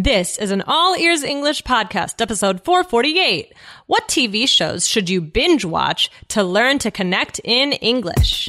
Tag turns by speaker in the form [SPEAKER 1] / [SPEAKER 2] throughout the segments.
[SPEAKER 1] This is an All Ears English podcast, episode 448. What TV shows should you binge watch to learn to connect in English?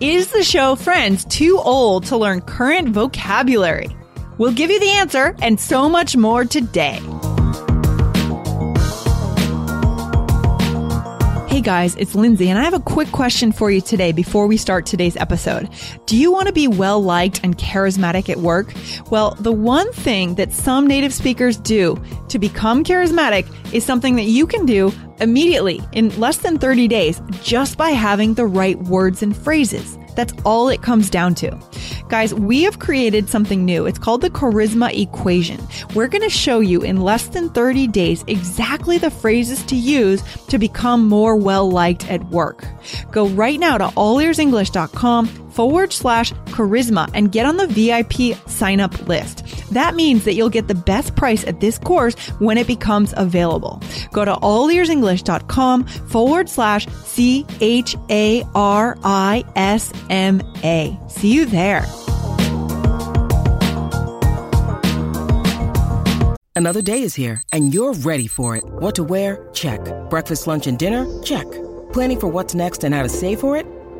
[SPEAKER 2] Is the show Friends too old to learn current vocabulary? We'll give you the answer and so much more today. Hey guys, it's Lindsay, and I have a quick question for you today before we start today's episode. Do you want to be well liked and charismatic at work? Well, the one thing that some native speakers do to become charismatic is something that you can do immediately in less than 30 days just by having the right words and phrases. That's all it comes down to. Guys, we have created something new. It's called the charisma equation. We're going to show you in less than 30 days exactly the phrases to use to become more well liked at work. Go right now to allearsenglish.com forward slash charisma and get on the VIP sign up list. That means that you'll get the best price at this course when it becomes available. Go to allearsenglish.com forward slash C H A R I S M A. See you there.
[SPEAKER 3] Another day is here and you're ready for it. What to wear? Check. Breakfast, lunch, and dinner? Check. Planning for what's next and how to save for it?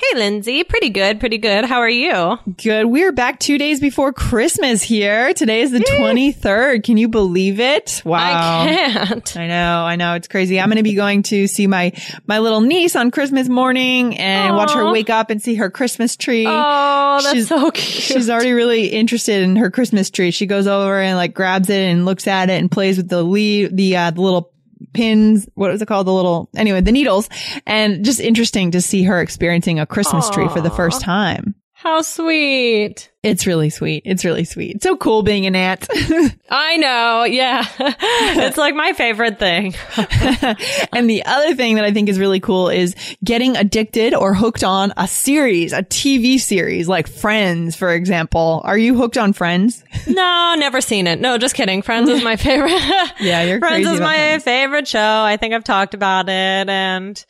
[SPEAKER 1] Hey, Lindsay. Pretty good. Pretty good. How are you?
[SPEAKER 2] Good. We're back two days before Christmas here. Today is the 23rd. Can you believe it? Wow.
[SPEAKER 1] I can't.
[SPEAKER 2] I know. I know. It's crazy. I'm going to be going to see my, my little niece on Christmas morning and watch her wake up and see her Christmas tree.
[SPEAKER 1] Oh, that's
[SPEAKER 2] She's-
[SPEAKER 1] so cute.
[SPEAKER 2] She's already really interested in her Christmas tree. She goes over and like grabs it and looks at it and plays with the leaf, the, uh, the little pins. What was it called? The little, anyway, the needles and just interesting to see her experiencing a Christmas tree for the first time.
[SPEAKER 1] How sweet.
[SPEAKER 2] It's really sweet. It's really sweet. It's so cool being an aunt.
[SPEAKER 1] I know. Yeah. it's like my favorite thing.
[SPEAKER 2] and the other thing that I think is really cool is getting addicted or hooked on a series, a TV series like Friends, for example. Are you hooked on Friends?
[SPEAKER 1] No, never seen it. No, just kidding. Friends is my favorite.
[SPEAKER 2] Yeah, you're
[SPEAKER 1] Friends is my
[SPEAKER 2] Friends.
[SPEAKER 1] favorite show. I think I've talked about it and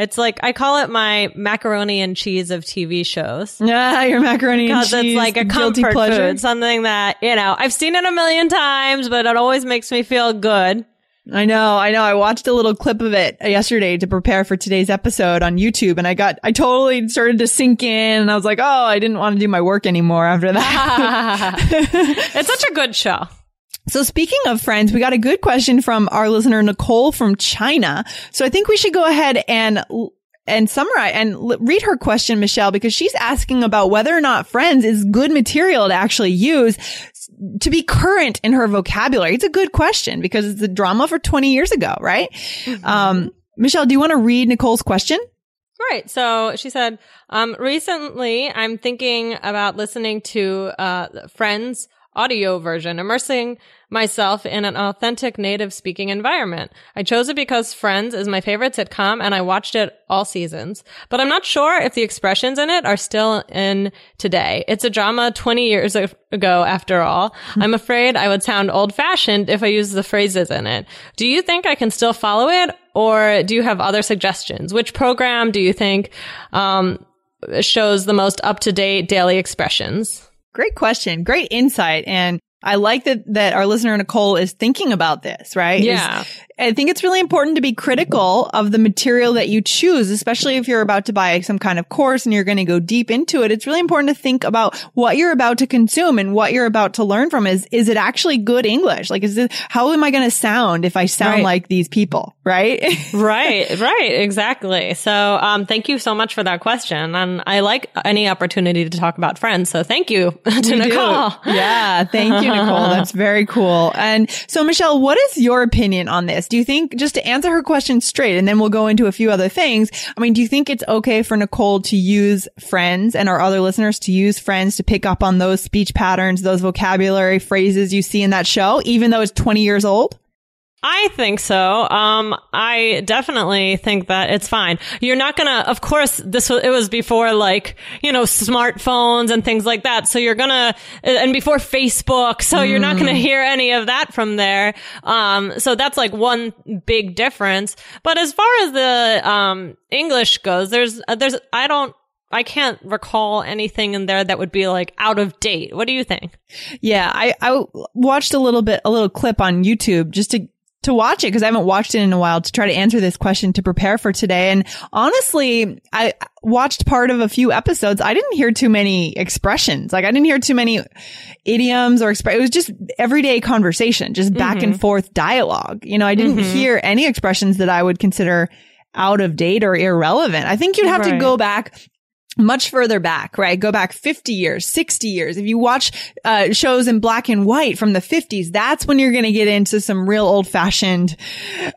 [SPEAKER 1] it's like, I call it my macaroni and cheese of TV shows.
[SPEAKER 2] Yeah, your macaroni and
[SPEAKER 1] Because
[SPEAKER 2] cheese.
[SPEAKER 1] it's like a
[SPEAKER 2] guilty
[SPEAKER 1] comfort
[SPEAKER 2] pleasure.
[SPEAKER 1] food, something that, you know, I've seen it a million times, but it always makes me feel good.
[SPEAKER 2] I know, I know. I watched a little clip of it yesterday to prepare for today's episode on YouTube and I got, I totally started to sink in and I was like, oh, I didn't want to do my work anymore after that.
[SPEAKER 1] it's such a good show.
[SPEAKER 2] So speaking of friends, we got a good question from our listener, Nicole from China. So I think we should go ahead and and summarize and l- read her question, Michelle, because she's asking about whether or not friends is good material to actually use to be current in her vocabulary. It's a good question because it's a drama for 20 years ago, right? Um, Michelle, do you want to read Nicole's question?
[SPEAKER 1] Right. So she said, um, recently I'm thinking about listening to, uh, Friends audio version, immersing myself in an authentic native speaking environment. I chose it because Friends is my favorite sitcom and I watched it all seasons, but I'm not sure if the expressions in it are still in today. It's a drama 20 years ago after all. I'm afraid I would sound old fashioned if I use the phrases in it. Do you think I can still follow it or do you have other suggestions? Which program do you think, um, shows the most up to date daily expressions?
[SPEAKER 2] Great question. Great insight. And I like that, that our listener Nicole is thinking about this, right?
[SPEAKER 1] Yeah.
[SPEAKER 2] I think it's really important to be critical of the material that you choose, especially if you're about to buy some kind of course and you're going to go deep into it. It's really important to think about what you're about to consume and what you're about to learn from is, is it actually good English? Like, is it, how am I going to sound if I sound
[SPEAKER 1] Right.
[SPEAKER 2] like these people? Right.
[SPEAKER 1] right, right, exactly. So, um, thank you so much for that question. And I like any opportunity to talk about friends. So thank you to
[SPEAKER 2] do.
[SPEAKER 1] Nicole.
[SPEAKER 2] Yeah. Thank you, Nicole. That's very cool. And so, Michelle, what is your opinion on this? Do you think, just to answer her question straight, and then we'll go into a few other things. I mean, do you think it's okay for Nicole to use friends and our other listeners to use friends to pick up on those speech patterns, those vocabulary phrases you see in that show, even though it's 20 years old?
[SPEAKER 1] I think so. Um, I definitely think that it's fine. You're not gonna, of course, this was, it was before like, you know, smartphones and things like that. So you're gonna, and before Facebook. So you're not gonna hear any of that from there. Um, so that's like one big difference. But as far as the, um, English goes, there's, uh, there's, I don't, I can't recall anything in there that would be like out of date. What do you think?
[SPEAKER 2] Yeah, I, I watched a little bit, a little clip on YouTube just to, to watch it because I haven't watched it in a while to try to answer this question to prepare for today. And honestly, I watched part of a few episodes. I didn't hear too many expressions. Like I didn't hear too many idioms or express. It was just everyday conversation, just back and mm-hmm. forth dialogue. You know, I didn't mm-hmm. hear any expressions that I would consider out of date or irrelevant. I think you'd have to go back much further back, right? Go back 50 years, 60 years. If you watch uh, shows in black and white from the 50s, that's when you're going to get into some real old fashioned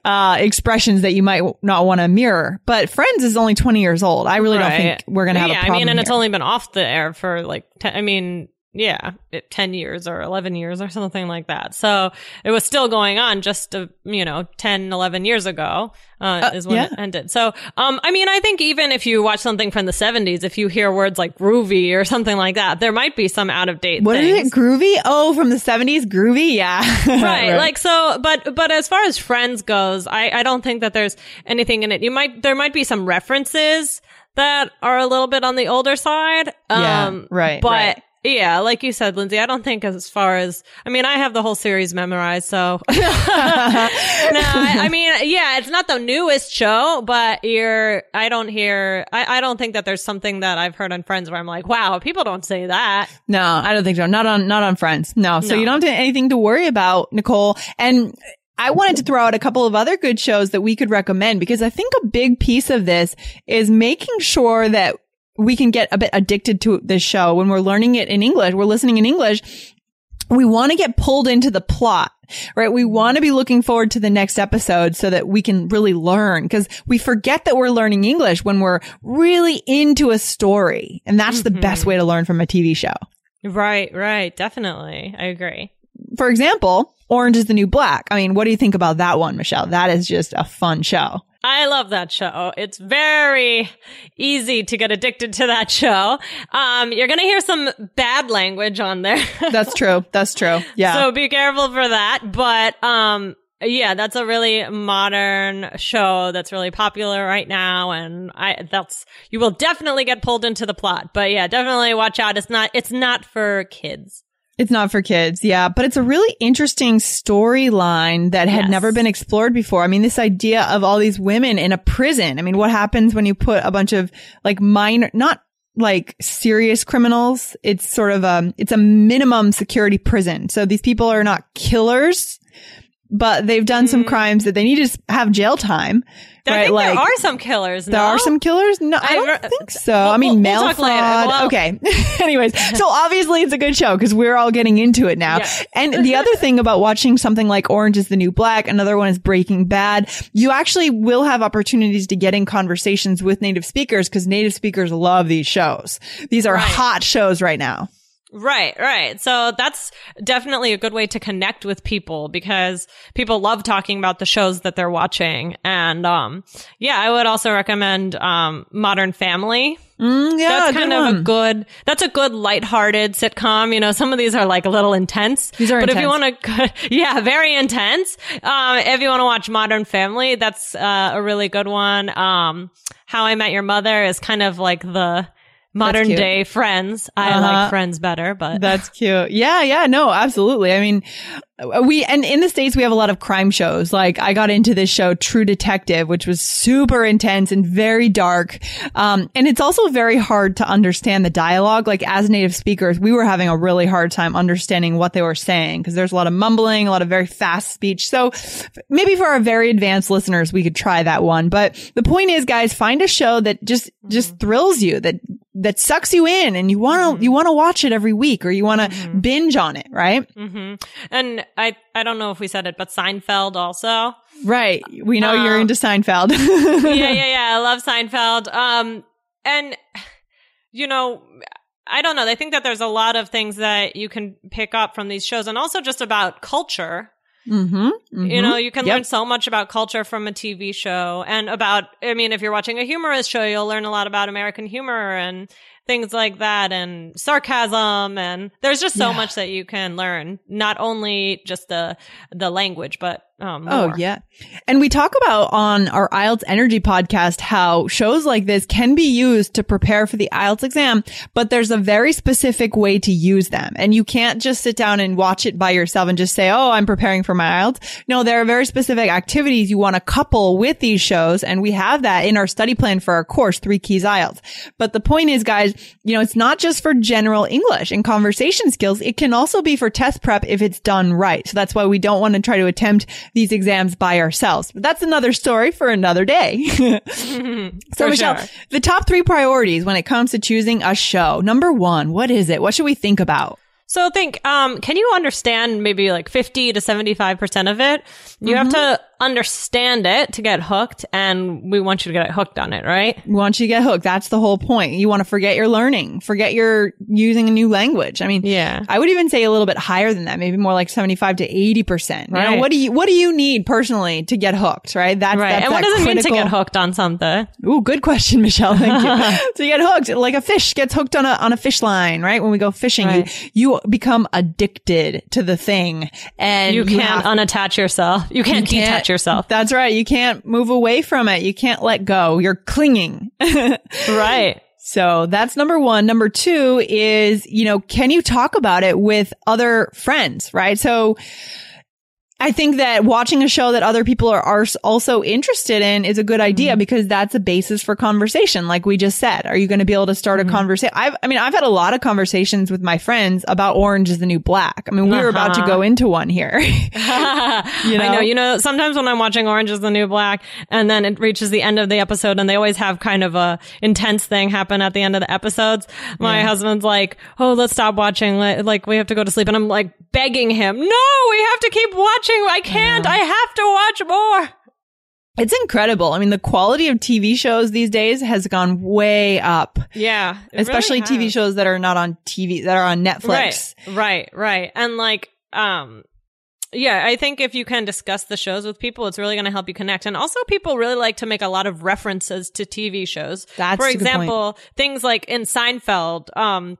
[SPEAKER 2] uh, expressions that you might w- not want to mirror. But Friends is only 20 years old. I really don't think we're going to have
[SPEAKER 1] yeah,
[SPEAKER 2] a problem.
[SPEAKER 1] Yeah, I mean, and it's only been off the air for like, ten, I mean, yeah, it, 10 years or 11 years or something like that. So it was still going on just, uh, you know, 10, 11 years ago, uh, is when
[SPEAKER 2] yeah.
[SPEAKER 1] it ended. So, um, I mean, I think even if you watch something from the 70s, if you hear words like groovy or something like that, there might be some out of date
[SPEAKER 2] What is
[SPEAKER 1] things.
[SPEAKER 2] it? Groovy? Oh, from the 70s? Groovy? Yeah.
[SPEAKER 1] right like so but but as far as friends goes i i don't think that there's anything in it you might there might be some references that are a little bit on the older side
[SPEAKER 2] Yeah,
[SPEAKER 1] um
[SPEAKER 2] right,
[SPEAKER 1] but
[SPEAKER 2] right.
[SPEAKER 1] Yeah like you said lindsay i don't think as far as i mean i have the whole series memorized so no I, I mean yeah it's not the newest show but you're i don't hear I, I don't think that there's something that i've heard on friends where i'm like wow people don't say that
[SPEAKER 2] No, I don't think so. Not on, not on Friends. No. So
[SPEAKER 1] No.
[SPEAKER 2] you don't have anything to worry about, Nicole. And I wanted to throw out a couple of other good shows that we could recommend because I think a big piece of this is making sure that we can get a bit addicted to this show when we're learning it in English. We're listening in English. We want to get pulled into the plot, right? We want to be looking forward to the next episode so that we can really learn because we forget that we're learning English when we're really into a story. And that's the best mm-hmm. way to learn from a TV show.
[SPEAKER 1] right right definitely i agree
[SPEAKER 2] for example, Orange is the New Black. I mean, what do you think about that one, Michelle? That is just a fun show.
[SPEAKER 1] I love that show. It's very easy to get addicted to that show. Um, you're going to hear some bad language on there.
[SPEAKER 2] That's true. That's true. Yeah.
[SPEAKER 1] so be careful for that. But, um, yeah, that's a really modern show that's really popular right now. And I, that's, you will definitely get pulled into the plot. But yeah, definitely watch out. It's not, it's not for kids.
[SPEAKER 2] It's not for kids. Yeah. But it's a really interesting storyline that had
[SPEAKER 1] Yes.
[SPEAKER 2] never been explored before. I mean, this idea of all these women in a prison. I mean, what happens when you put a bunch of like minor, not like serious criminals. It's sort of a, it's a minimum security prison. So these people are not killers, but they've done some mm-hmm. crimes that they need to have jail time.
[SPEAKER 1] I
[SPEAKER 2] right?
[SPEAKER 1] think
[SPEAKER 2] like,
[SPEAKER 1] there are some killers.
[SPEAKER 2] There are some killers? No, I
[SPEAKER 1] I
[SPEAKER 2] don't think so.
[SPEAKER 1] We'll-
[SPEAKER 2] I mean,
[SPEAKER 1] we'll-
[SPEAKER 2] mail
[SPEAKER 1] we'll
[SPEAKER 2] fraud.
[SPEAKER 1] Well-
[SPEAKER 2] okay. Anyways, so obviously it's a good show because we're all getting into it now.
[SPEAKER 1] Yeah.
[SPEAKER 2] And the other thing about watching something like Orange is the New Black, another one is Breaking Bad, you actually will have opportunities to get in conversations with native speakers because native speakers love these shows. These are
[SPEAKER 1] Right.
[SPEAKER 2] hot shows right now.
[SPEAKER 1] Right, right. So that's definitely a good way to connect with people because people love talking about the shows that they're watching. And, um, yeah, I would also recommend, um, Modern Family.
[SPEAKER 2] Mm, yeah,
[SPEAKER 1] That's kind of
[SPEAKER 2] one.
[SPEAKER 1] a good, that's a good lighthearted sitcom. You know, some of these are like a little intense.
[SPEAKER 2] These are
[SPEAKER 1] but if you want to, yeah, very intense. Um, if you want to watch Modern Family, that's, uh, a really good one. Um, How I Met Your Mother is kind of like the, modern day Friends. I
[SPEAKER 2] Uh-huh.
[SPEAKER 1] like Friends better, but
[SPEAKER 2] That's cute. Yeah, yeah, no, absolutely. I mean, we and in the states we have a lot of crime shows. Like I got into this show True Detective, which was super intense and very dark. Um, and it's also very hard to understand the dialogue. Like as native speakers, we were having a really hard time understanding what they were saying because there's a lot of mumbling, a lot of very fast speech. So maybe for our very advanced listeners, we could try that one. But the point is, guys, find a show that just just thrills you, that that sucks you in, and you want to you want to watch it every week, or you want to binge on it, right?
[SPEAKER 1] hmm and I I don't know if we said it, but Seinfeld also.
[SPEAKER 2] Right. We know you're
[SPEAKER 1] Uh,
[SPEAKER 2] into Seinfeld.
[SPEAKER 1] yeah, yeah, yeah. I love Seinfeld. Um, and you know, I don't know. I think that there's a lot of things that you can pick up from these shows, and also just about culture.
[SPEAKER 2] Mm-hmm.
[SPEAKER 1] You know, you can
[SPEAKER 2] Yep.
[SPEAKER 1] learn so much about culture from a TV show and about, I mean, if you're watching a humorous show, you'll learn a lot about American humor and things like that and sarcasm. And there's just so
[SPEAKER 2] Yeah.
[SPEAKER 1] much that you can learn, not only just the, the language, but, um,
[SPEAKER 2] Oh yeah. And we talk about on our IELTS Energy podcast how shows like this can be used to prepare for the IELTS exam, but there's a very specific way to use them. And you can't just sit down and watch it by yourself and just say, Oh, I'm preparing for my IELTS. No, there are very specific activities you want to couple with these shows. And we have that in our study plan for our course, Three Keys IELTS. But the point is, guys, you know, it's not just for general English and conversation skills. It can also be for test prep if it's done right. So that's why we don't want to try to attempt these exams by ourselves. But that's another story for another day. so
[SPEAKER 1] For
[SPEAKER 2] Michelle,
[SPEAKER 1] sure.
[SPEAKER 2] the top three priorities when it comes to choosing a show. Number one, what is it? What should we think about?
[SPEAKER 1] So think, um, can you understand maybe like 50 to 75% of it? You have to understand it to get hooked and we want you to get hooked on it, right?
[SPEAKER 2] Once you to get hooked, that's the whole point. You want to forget your learning, forget your using a new language. I mean,
[SPEAKER 1] Yeah.
[SPEAKER 2] I would even say a little bit higher than that, maybe more like 75 to 80%. You know,
[SPEAKER 1] Right.
[SPEAKER 2] what do you, what do you need personally to get hooked, right? That's,
[SPEAKER 1] Right.
[SPEAKER 2] that's
[SPEAKER 1] and what
[SPEAKER 2] that
[SPEAKER 1] does it mean to get hooked on something?
[SPEAKER 2] Ooh, good question, Michelle. Thank you. to get hooked, like a fish gets hooked on a on a fish line, right? When we go fishing,
[SPEAKER 1] Right.
[SPEAKER 2] you you become addicted to the thing, and
[SPEAKER 1] You can't
[SPEAKER 2] have-
[SPEAKER 1] unattach yourself. You can't
[SPEAKER 2] you
[SPEAKER 1] detach yourself.
[SPEAKER 2] That's right. You can't move away from it. You can't let go. You're clinging.
[SPEAKER 1] Right.
[SPEAKER 2] So that's number one. Number two is, you know, can you talk about it with other friends, right? So I think that watching a show that other people are, are also interested in is a good idea because that's a basis for conversation. Like we just said, are you going to be able to start a conversation? I've, I mean, I've had a lot of conversations with my friends about Orange is the New Black. I mean, we were about to
[SPEAKER 1] Uh-huh.
[SPEAKER 2] go into one here.
[SPEAKER 1] I
[SPEAKER 2] know?
[SPEAKER 1] know. You know, sometimes when I'm watching Orange is the New Black and then it reaches the end of the episode and they always have kind of a intense thing happen at the end of the episodes. My husband's like, Oh, let's stop watching. Like, we have to go to sleep. And I'm like begging him, no, we have to keep watching. I can't. I have to watch more.
[SPEAKER 2] it's incredible. I mean, the quality of TV shows these days has gone way up,
[SPEAKER 1] Yeah.
[SPEAKER 2] especially
[SPEAKER 1] really
[SPEAKER 2] TV shows that are not on TV, that are on Netflix.
[SPEAKER 1] Right, right, right. And like, um, yeah, I think if you can discuss the shows with people, it's really going to help you connect. And also, people really like to make a lot of references to TV shows.
[SPEAKER 2] That's
[SPEAKER 1] for
[SPEAKER 2] a good point.
[SPEAKER 1] example, things like in Seinfeld, um,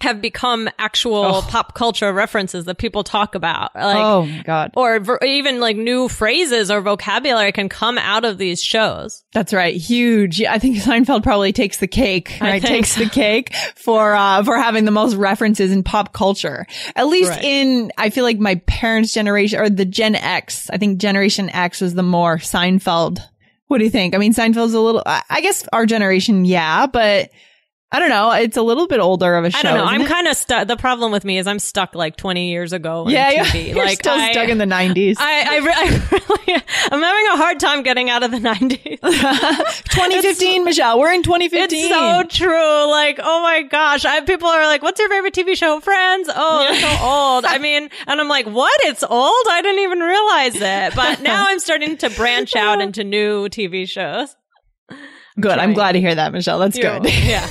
[SPEAKER 1] have become actual pop culture references that people talk about. Like,
[SPEAKER 2] oh my God.
[SPEAKER 1] or ver- even like new phrases or vocabulary can come out of these shows.
[SPEAKER 2] That's right. Huge. I think Seinfeld probably takes the cake, right? Takes
[SPEAKER 1] so.
[SPEAKER 2] the cake for, uh, for having the most references in pop culture. At least
[SPEAKER 1] Right.
[SPEAKER 2] in, I feel like my parents' generation or the Gen X. I think Generation X was the more Seinfeld. What do you think? I mean, Seinfeld's a little, I I guess our generation, yeah, but I don't know. It's a little bit older of a show.
[SPEAKER 1] I don't know. I'm kind of stuck. The problem with me is I'm stuck like 20 years ago. In
[SPEAKER 2] yeah, yeah.
[SPEAKER 1] TV.
[SPEAKER 2] You're
[SPEAKER 1] like
[SPEAKER 2] still
[SPEAKER 1] I,
[SPEAKER 2] stuck in the 90s.
[SPEAKER 1] I, I, re- I really, I'm having a hard time getting out of the 90s.
[SPEAKER 2] 2015, Michelle. We're in 2015.
[SPEAKER 1] It's so true. Like, oh my gosh. I, people are like, what's your favorite TV show? Friends? Oh, it's so old. I mean, and I'm like, what? It's old? I didn't even realize it. But now I'm starting to branch out into new TV shows.
[SPEAKER 2] good. I'm glad to hear that, Michelle. That's good.
[SPEAKER 1] Yeah.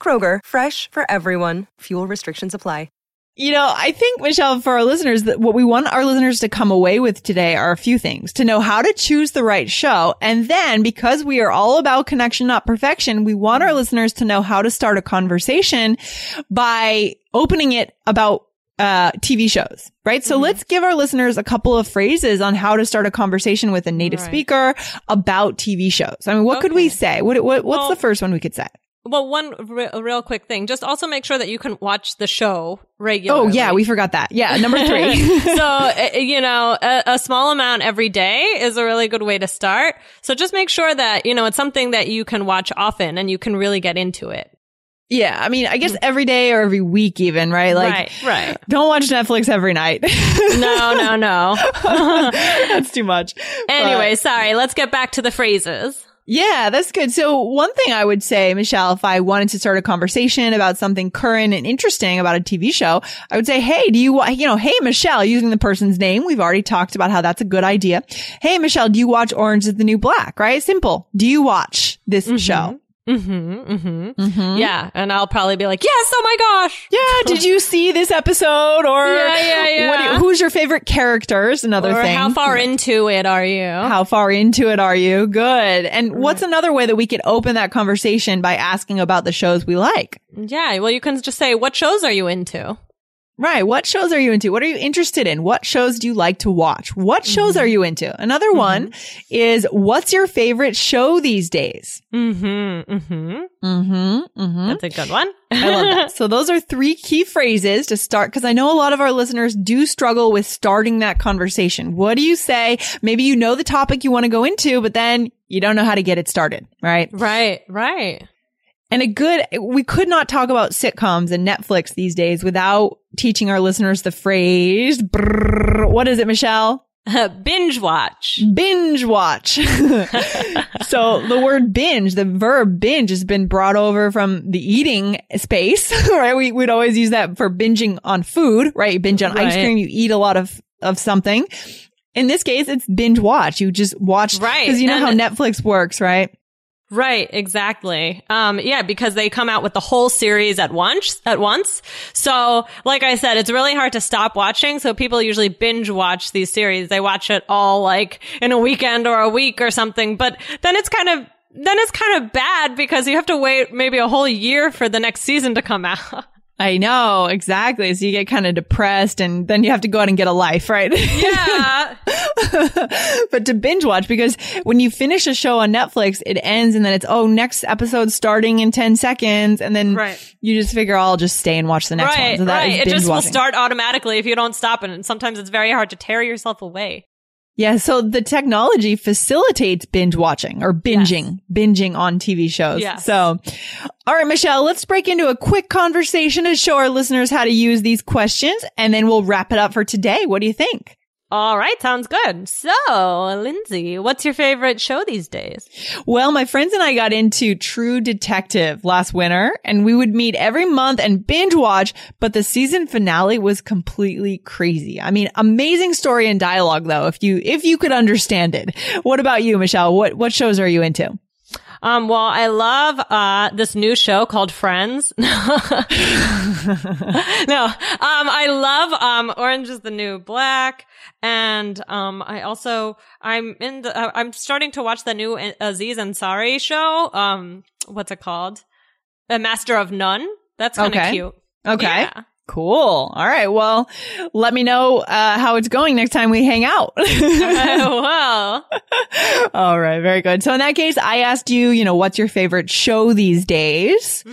[SPEAKER 4] Kroger, fresh for everyone. Fuel restrictions apply.
[SPEAKER 2] You know, I think, Michelle, for our listeners, that what we want our listeners to come away with today are a few things to know how to choose the right show. And then because we are all about connection, not perfection, we want our listeners to know how to start a conversation by opening it about uh, TV shows, right? So let's give our listeners a couple of phrases on how to start a conversation with a native
[SPEAKER 1] Right.
[SPEAKER 2] speaker about TV shows. I mean, what could we say? What, what what's
[SPEAKER 1] Well-
[SPEAKER 2] the first one we could say?
[SPEAKER 1] Well, one re- real quick thing. Just also make sure that you can watch the show regularly.
[SPEAKER 2] Oh yeah, we forgot that. Yeah, number three.
[SPEAKER 1] so, uh, you know, a, a small amount every day is a really good way to start. So just make sure that, you know, it's something that you can watch often and you can really get into it.
[SPEAKER 2] yeah, I mean, I guess every day or every week, even right? Like,
[SPEAKER 1] right, right.
[SPEAKER 2] don't watch Netflix every night.
[SPEAKER 1] No, no, no.
[SPEAKER 2] That's too much.
[SPEAKER 1] anyway,
[SPEAKER 2] But-
[SPEAKER 1] sorry. Let's get back to the phrases.
[SPEAKER 2] Yeah, that's good. So one thing I would say, Michelle, if I wanted to start a conversation about something current and interesting about a TV show, I would say, Hey, do you, wa- you know, Hey, Michelle, using the person's name. We've already talked about how that's a good idea. Hey, Michelle, do you watch Orange is the New Black? Right? Simple. Do you watch this mm-hmm. show?
[SPEAKER 1] Mm-hmm, mm-hmm.
[SPEAKER 2] Mhm.
[SPEAKER 1] Yeah. And I'll probably be like, yes, oh my gosh.
[SPEAKER 2] Yeah. Did you see this episode or
[SPEAKER 1] Yeah, yeah, yeah.
[SPEAKER 2] what you- who's your favorite characters? Another
[SPEAKER 1] Or
[SPEAKER 2] thing.
[SPEAKER 1] how far into it are you?
[SPEAKER 2] How far into it are you? Good. And
[SPEAKER 1] Mm-hmm.
[SPEAKER 2] what's another way that we could open that conversation by asking about the shows we like?
[SPEAKER 1] yeah. Well, you can just say, what shows are you into?
[SPEAKER 2] Right. What shows are you into? What are you interested in? What shows do you like to watch? What shows
[SPEAKER 1] Mm-hmm.
[SPEAKER 2] are you into? Another one is what's your favorite show these days?
[SPEAKER 1] Mm-hmm. Mm-hmm.
[SPEAKER 2] Mm-hmm. Mm-hmm.
[SPEAKER 1] That's a good one.
[SPEAKER 2] I love that. So those are three key phrases to start because I know a lot of our listeners do struggle with starting that conversation. What do you say? Maybe you know the topic you want to go into, but then you don't know how to get it started, right?
[SPEAKER 1] right, right.
[SPEAKER 2] And a good, we could not talk about sitcoms and Netflix these days without teaching our listeners the phrase, brrr, what is it, Michelle?
[SPEAKER 1] Binge watch.
[SPEAKER 2] Binge watch. so the word binge, the verb binge has been brought over from the eating space, right? We, we'd always use that for binging on food, right? You binge on ice cream, you eat a lot of, of something. In this case, it's binge watch. You just watch,
[SPEAKER 1] Right.
[SPEAKER 2] Cause you know
[SPEAKER 1] And-
[SPEAKER 2] how Netflix works, right?
[SPEAKER 1] Right, exactly. Um, yeah, because they come out with the whole series at once, at once. So, like I said, it's really hard to stop watching. So people usually binge watch these series. They watch it all like in a weekend or a week or something. But then it's kind of, then it's kind of bad because you have to wait maybe a whole year for the next season to come out.
[SPEAKER 2] I know, exactly. So you get kind of depressed and then you have to go out and get a life, right?
[SPEAKER 1] yeah.
[SPEAKER 2] but to binge watch, because when you finish a show on Netflix, it ends and then it's, oh, next episode starting in 10 seconds. And then
[SPEAKER 1] Right.
[SPEAKER 2] you just figure, oh, I'll just stay and watch the next
[SPEAKER 1] right,
[SPEAKER 2] one. So that
[SPEAKER 1] right.
[SPEAKER 2] is
[SPEAKER 1] It just will start automatically if you don't stop it. And sometimes it's very hard to tear yourself away.
[SPEAKER 2] Yeah. So the technology facilitates binge watching or binging, binging on TV shows.
[SPEAKER 1] Yes.
[SPEAKER 2] So, all right, Michelle, let's break into a quick conversation to show our listeners how to use these questions and then we'll wrap it up for today. What do you think?
[SPEAKER 1] All right, sounds good. So, Lindsay, what's your favorite show these days?
[SPEAKER 2] Well, my friends and I got into True Detective last winter and we would meet every month and binge watch, but the season finale was completely crazy. I mean, amazing story and dialogue though, if you, if you could understand it. What about you, Michelle? What, what shows are you into?
[SPEAKER 1] Um, well, I love uh this new show called Friends. no, um, I love um Orange is the New Black, and um, I also I'm in the uh, I'm starting to watch the new uh, Aziz Ansari show. Um, what's it called? A Master of None. That's kind of
[SPEAKER 2] Okay.
[SPEAKER 1] cute.
[SPEAKER 2] Okay.
[SPEAKER 1] Yeah.
[SPEAKER 2] Cool. All right. Well, let me know uh, how it's going next time we hang out.
[SPEAKER 1] well,
[SPEAKER 2] All right. Very good. So in that case, I asked you, you know, what's your favorite show these days?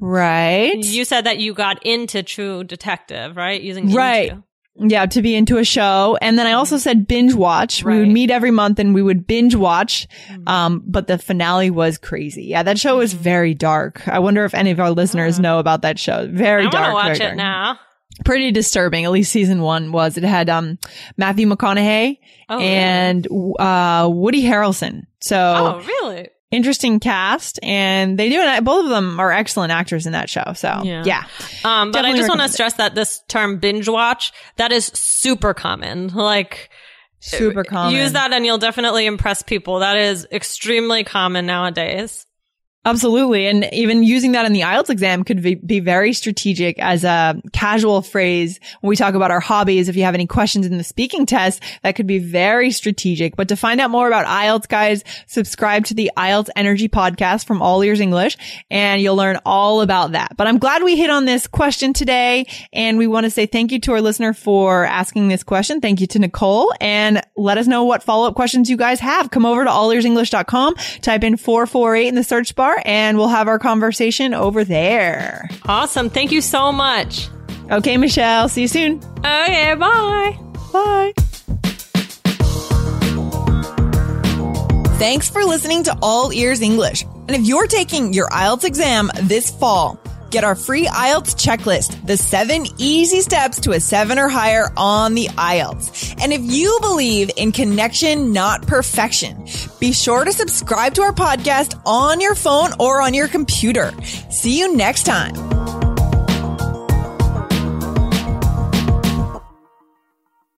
[SPEAKER 2] Right.
[SPEAKER 1] you said that you got into True Detective, right? Using
[SPEAKER 2] Right.
[SPEAKER 1] into.
[SPEAKER 2] Yeah, to be into a show. And then I also said binge watch. We would
[SPEAKER 1] Mm-hmm.
[SPEAKER 2] meet every month and we would binge watch. Um, but the finale was crazy. Yeah, that show was very dark. I wonder if any of our listeners know about that show. Very
[SPEAKER 1] I
[SPEAKER 2] dark.
[SPEAKER 1] to watch it
[SPEAKER 2] dark.
[SPEAKER 1] now.
[SPEAKER 2] Pretty disturbing. At least season one was. It had, um, Matthew McConaughey
[SPEAKER 1] Oh, really?
[SPEAKER 2] and, uh, Woody Harrelson. So
[SPEAKER 1] Oh, really?
[SPEAKER 2] Interesting cast and they do it. Both of them are excellent actors in that show. So
[SPEAKER 1] Yeah.
[SPEAKER 2] yeah.
[SPEAKER 1] Um, but I just want to stress that this term binge watch, that is super common. Like,
[SPEAKER 2] Super common.
[SPEAKER 1] use that and you'll definitely impress people. That is extremely common nowadays.
[SPEAKER 2] Absolutely. And even using that in the IELTS exam could be, be, very strategic as a casual phrase when we talk about our hobbies. If you have any questions in the speaking test, that could be very strategic. But to find out more about IELTS, guys, subscribe to the IELTS Energy podcast from All Ears English and you'll learn all about that. But I'm glad we hit on this question today. And we want to say thank you to our listener for asking this question. Thank you to Nicole and let us know what follow up questions you guys have. Come over to allearsenglish.com, type in 448 in the search bar and we'll have our conversation over there.
[SPEAKER 1] Awesome. Thank you so much.
[SPEAKER 2] Okay, Michelle. See you soon.
[SPEAKER 1] Okay, bye.
[SPEAKER 2] Bye. Thanks for listening to All Ears English. And if you're taking your IELTS exam this fall, Get our free IELTS checklist, the seven easy steps to a seven or higher on the IELTS. And if you believe in connection, not perfection, be sure to subscribe to our podcast on your phone or on your computer. See you next time.